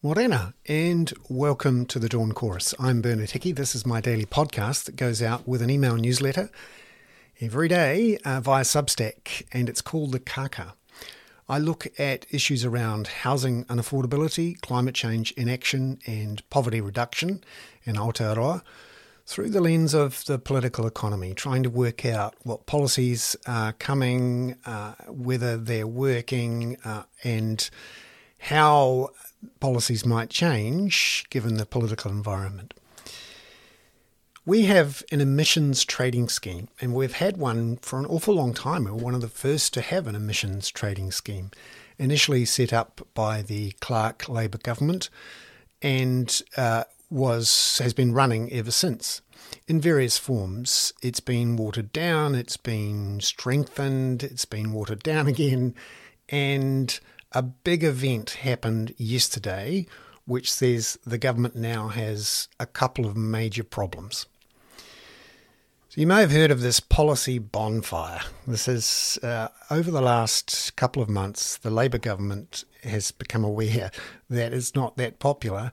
Morena, and welcome to the Dawn Chorus. I'm Bernard Hickey. This is my daily podcast that goes out with an email newsletter every day uh, via Substack, and it's called The Kaka. I look at issues around housing unaffordability, climate change inaction, and poverty reduction in Aotearoa through the lens of the political economy, trying to work out what policies are coming, uh, whether they're working, uh, and how policies might change given the political environment. We have an emissions trading scheme, and we've had one for an awful long time. We were one of the first to have an emissions trading scheme, initially set up by the Clark Labour government, and uh, was has been running ever since in various forms. It's been watered down, it's been strengthened, it's been watered down again, and a big event happened yesterday which says the government now has a couple of major problems. So you may have heard of this policy bonfire. This is uh, over the last couple of months, the Labour government has become aware that it's not that popular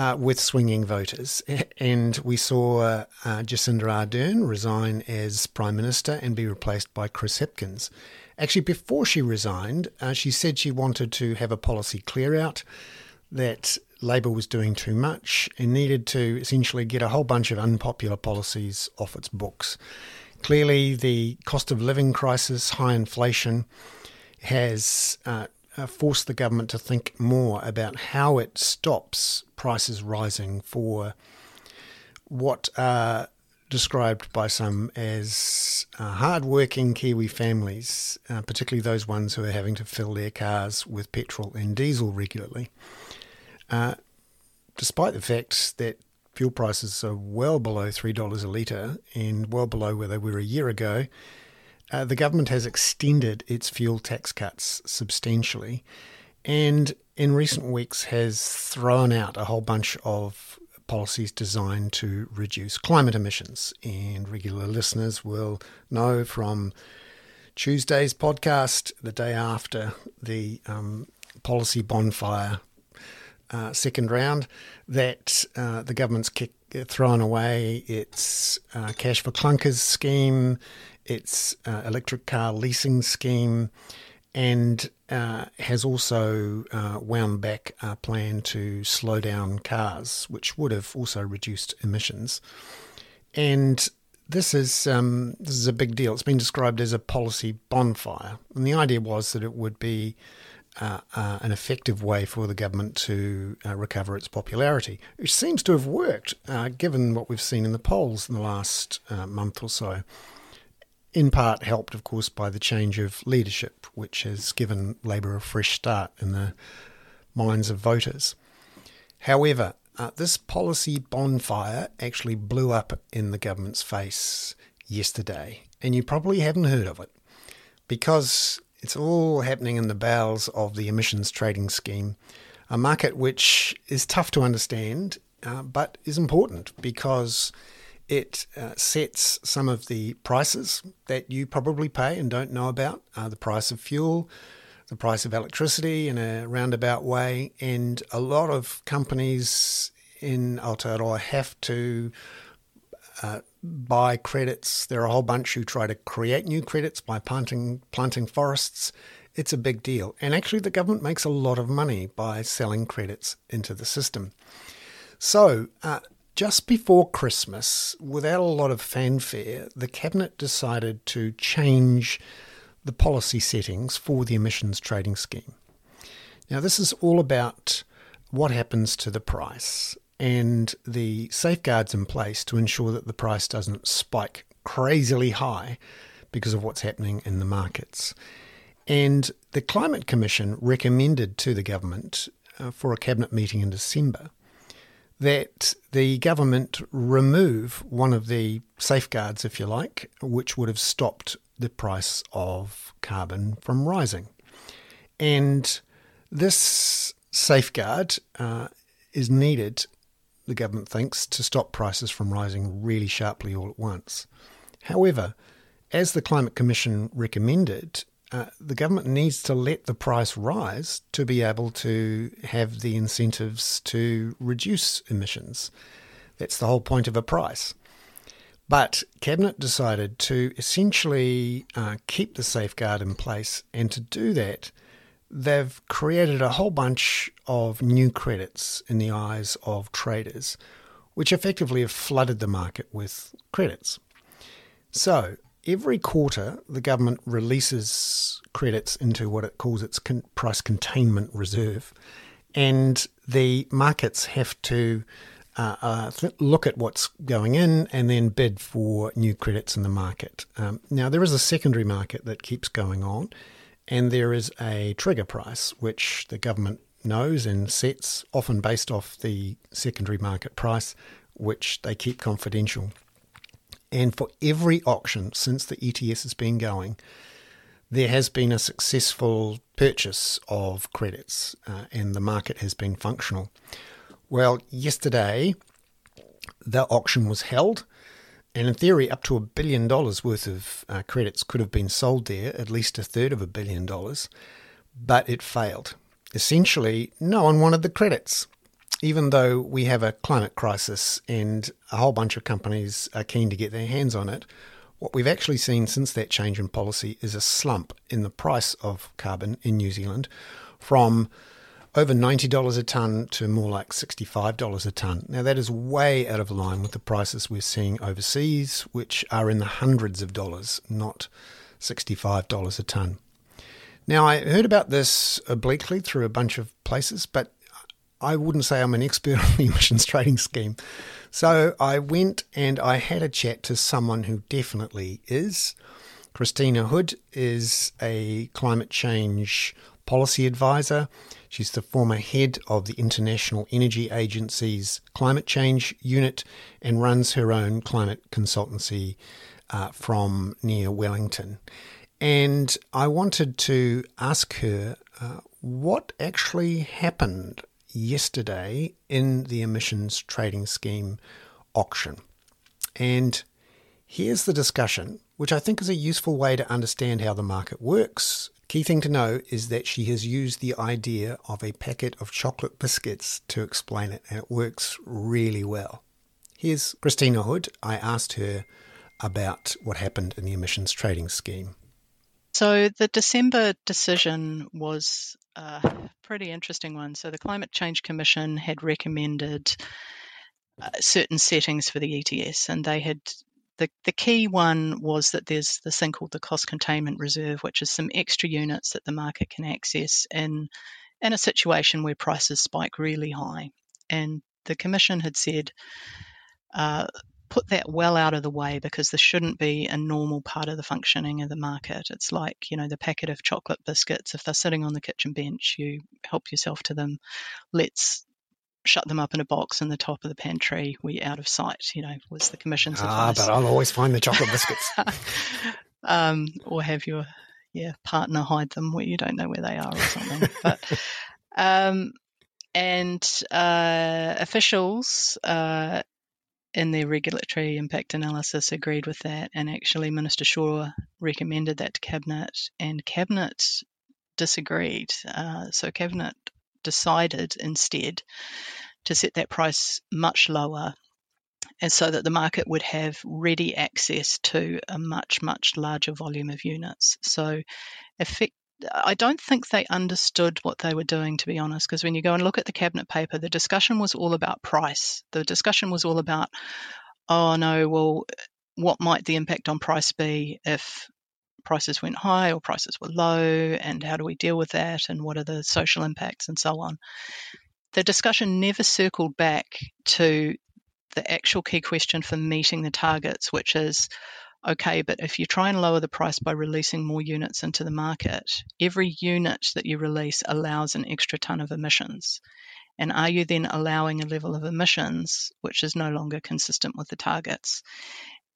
uh, with swinging voters. And we saw uh, Jacinda Ardern resign as Prime Minister and be replaced by Chris Hipkins. Actually, before she resigned, uh, she said she wanted to have a policy clear out, that Labour was doing too much and needed to essentially get a whole bunch of unpopular policies off its books. Clearly, the cost of living crisis, high inflation, has uh, uh forced the government to think more about how it stops prices rising for what are described by some as uh, hard-working Kiwi families, uh, particularly those ones who are having to fill their cars with petrol and diesel regularly. Uh, despite the fact that fuel prices are well below $3 a litre and well below where they were a year ago, uh, the government has extended its fuel tax cuts substantially and in recent weeks has thrown out a whole bunch of policies designed to reduce climate emissions. And regular listeners will know from Tuesday's podcast, the day after the um, policy bonfire uh, second round, that uh, the government's kick, thrown away its uh, cash for clunkers scheme, its uh, electric car leasing scheme, and uh, has also uh, wound back a plan to slow down cars, which would have also reduced emissions. And this is um, this is a big deal. It's been described as a policy bonfire, and the idea was that it would be uh, uh an effective way for the government to uh, recover its popularity, which seems to have worked, uh, given what we've seen in the polls in the last month or so in part helped, of course, by the change of leadership, which has given Labour a fresh start in the minds of voters. However, uh, this policy bonfire actually blew up in the government's face yesterday, and you probably haven't heard of it because it's all happening in the bowels of the emissions trading scheme, a market which is tough to understand uh, but is important because it uh, sets some of the prices that you probably pay and don't know about uh, the price of fuel, the price of electricity in a roundabout way. And a lot of companies in Aotearoa have to uh, buy credits. There are a whole bunch who try to create new credits by planting, planting forests. It's a big deal. And actually, the government makes a lot of money by selling credits into the system. So, uh, just before Christmas, without a lot of fanfare, the Cabinet decided to change the policy settings for the emissions trading scheme. Now, this is all about what happens to the price and the safeguards in place to ensure that the price doesn't spike crazily high because of what's happening in the markets. And the Climate Commission recommended to the government uh, for a cabinet meeting in December that the government remove one of the safeguards, if you like, which would have stopped the price of carbon from rising. And this safeguard uh, is needed, the government thinks, to stop prices from rising really sharply all at once. However, as the Climate Commission recommended, uh, the government needs to let the price rise to be able to have the incentives to reduce emissions. That's the whole point of a price. But Cabinet decided to essentially uh, keep the safeguard in place, and to do that, they've created a whole bunch of new credits in the eyes of traders, which effectively have flooded the market with credits. So, every quarter, the government releases credits into what it calls its con- price containment reserve, and the markets have to uh, uh, th- look at what's going in and then bid for new credits in the market. Um, now, there is a secondary market that keeps going on, and there is a trigger price which the government knows and sets, often based off the secondary market price, which they keep confidential. And for every auction since the ETS has been going, there has been a successful purchase of credits uh, and the market has been functional. Well, yesterday the auction was held, and in theory, up to a billion dollars worth of uh, credits could have been sold there, at least a third of a billion dollars, but it failed. Essentially, no one wanted the credits even though we have a climate crisis and a whole bunch of companies are keen to get their hands on it, what we've actually seen since that change in policy is a slump in the price of carbon in New Zealand from over $90 a tonne to more like $65 a tonne. Now, that is way out of line with the prices we're seeing overseas, which are in the hundreds of dollars, not $65 a tonne. Now, I heard about this obliquely through a bunch of places, but I wouldn't say I'm an expert on the emissions trading scheme. So I went and I had a chat to someone who definitely is. Christina Hood is a climate change policy advisor. She's the former head of the International Energy Agency's climate change unit and runs her own climate consultancy uh, from near Wellington. And I wanted to ask her uh, what actually happened yesterday in the emissions trading scheme auction. And here's the discussion, which I think is a useful way to understand how the market works. Key thing to know is that she has used the idea of a packet of chocolate biscuits to explain it, and it works really well. Here's Christina Hood. I asked her about what happened in the emissions trading scheme. So the December decision was a pretty interesting one. So the Climate Change Commission had recommended uh, certain settings for the ETS, and they had the, the key one was that there's this thing called the cost containment reserve, which is some extra units that the market can access in in a situation where prices spike really high. And the Commission had said uh, put that well out of the way because this shouldn't be a normal part of the functioning of the market. It's like, you know, the packet of chocolate biscuits. If they're sitting on the kitchen bench, you help yourself to them. Let's shut them up in a box in the top of the pantry. We out of sight, you know, was the commission's ah, advice. but I'll always find the chocolate biscuits. um, or have your yeah partner hide them where you don't know where they are or something. but um, and uh, officials uh, in their regulatory impact analysis agreed with that, and actually Minister Shaw recommended that to Cabinet, and Cabinet disagreed. Uh, so Cabinet decided instead to set that price much lower and so that the market would have ready access to a much, much larger volume of units. So, effect, I don't think they understood what they were doing, to be honest, because when you go and look at the cabinet paper, the discussion was all about price. The discussion was all about, oh no, well, what might the impact on price be if prices went high or prices were low, and how do we deal with that, and what are the social impacts, and so on. The discussion never circled back to the actual key question for meeting the targets, which is okay, but if you try and lower the price by releasing more units into the market, every unit that you release allows an extra ton of emissions. And are you then allowing a level of emissions which is no longer consistent with the targets?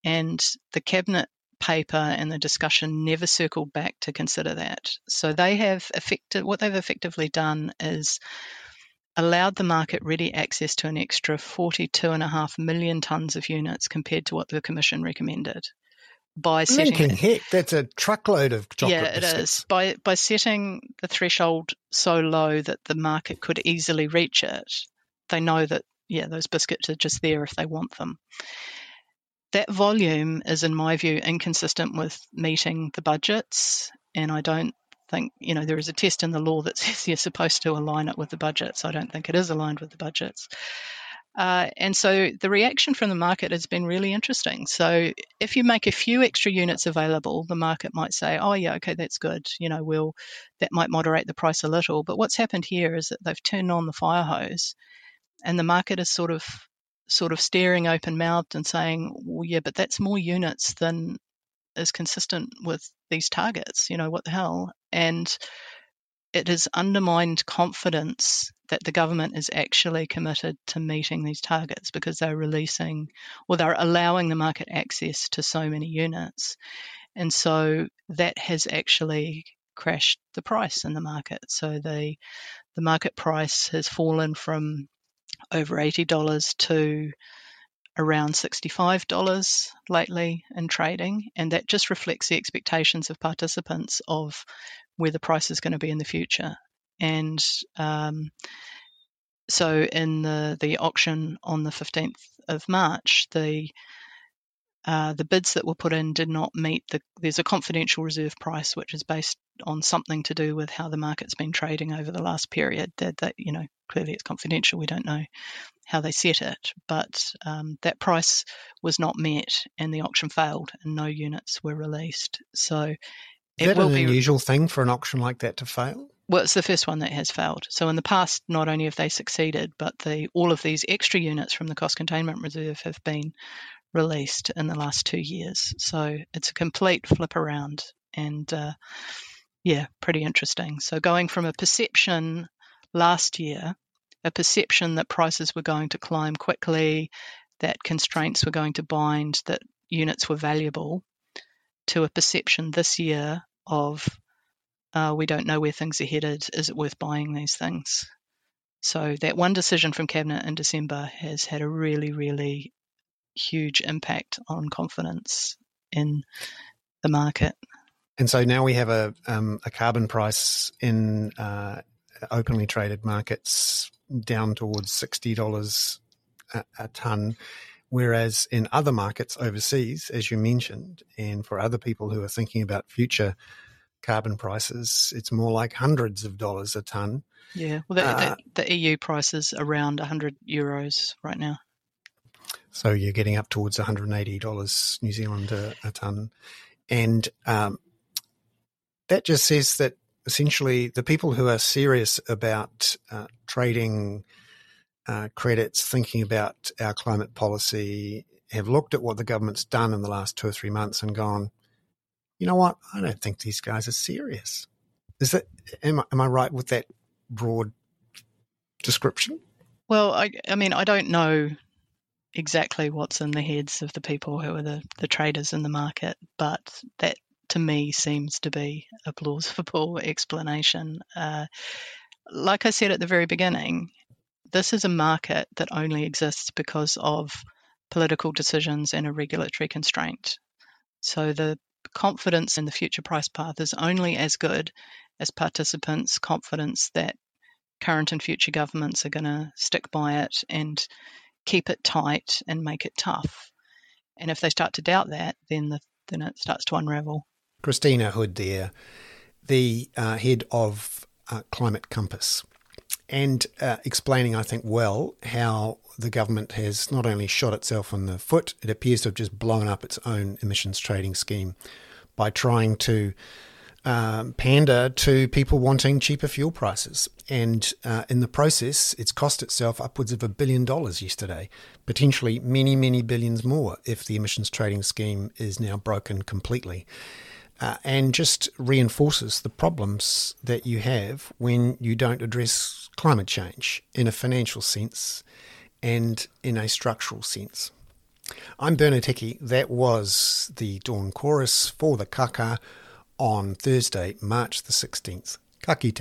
And the cabinet paper and the discussion never circled back to consider that. So they have affected what they've effectively done is allowed the market ready access to an extra 42.5 million tonnes of units compared to what the Commission recommended. By setting Linking heck, that's a truckload of chocolate yeah, it biscuits. is by by setting the threshold so low that the market could easily reach it. They know that yeah, those biscuits are just there if they want them. That volume is, in my view, inconsistent with meeting the budgets, and I don't think you know there is a test in the law that says you're supposed to align it with the budgets. I don't think it is aligned with the budgets. Uh, and so the reaction from the market has been really interesting. So if you make a few extra units available, the market might say, "Oh yeah, okay, that's good. You know, we'll that might moderate the price a little." But what's happened here is that they've turned on the fire hose, and the market is sort of sort of staring open mouthed and saying, "Well, yeah, but that's more units than is consistent with these targets. You know, what the hell?" And it has undermined confidence that the government is actually committed to meeting these targets because they're releasing or they're allowing the market access to so many units. And so that has actually crashed the price in the market. So the the market price has fallen from over $80 to around $65 lately in trading, and that just reflects the expectations of participants of where the price is going to be in the future. And um, so, in the the auction on the 15th of March, the uh, the bids that were put in did not meet the. There's a confidential reserve price, which is based on something to do with how the market's been trading over the last period. That, that you know, clearly it's confidential. We don't know how they set it, but um, that price was not met, and the auction failed, and no units were released. So is that an unusual thing for an auction like that to fail? Well, it's the first one that has failed. So in the past, not only have they succeeded, but the all of these extra units from the cost containment reserve have been released in the last two years. So it's a complete flip around, and uh, yeah, pretty interesting. So going from a perception last year, a perception that prices were going to climb quickly, that constraints were going to bind, that units were valuable, to a perception this year of uh, we don't know where things are headed. Is it worth buying these things? So that one decision from cabinet in December has had a really, really huge impact on confidence in the market. And so now we have a um, a carbon price in uh, openly traded markets down towards sixty dollars a, a ton. Whereas in other markets overseas, as you mentioned, and for other people who are thinking about future carbon prices, it's more like hundreds of dollars a ton. Yeah, well, the, uh, the, the EU price is around 100 euros right now. So you're getting up towards $180 New Zealand a, a ton. And um, that just says that essentially the people who are serious about uh, trading uh, credits, thinking about our climate policy, have looked at what the government's done in the last two or three months and gone, you know what? I don't think these guys are serious. Is that am I, am I right with that broad description? Well, I, I mean, I don't know exactly what's in the heads of the people who are the, the traders in the market, but that to me seems to be a plausible explanation. Uh, like I said at the very beginning, this is a market that only exists because of political decisions and a regulatory constraint. So the confidence in the future price path is only as good as participants' confidence that current and future governments are going to stick by it and keep it tight and make it tough. And if they start to doubt that, then the, then it starts to unravel. Christina Hood, there, the uh, head of uh, Climate Compass and uh, explaining, I think, well how the government has not only shot itself in the foot, it appears to have just blown up its own emissions trading scheme by trying to um, pander to people wanting cheaper fuel prices. And uh, in the process, it's cost itself upwards of a billion dollars yesterday, potentially many, many billions more if the emissions trading scheme is now broken completely uh, and just reinforces the problems that you have when you don't address climate change in a financial sense and in a structural sense. I'm Bernard Hickey. That was the Dawn Chorus for the Kaka on Thursday, March the 16th. Ka kite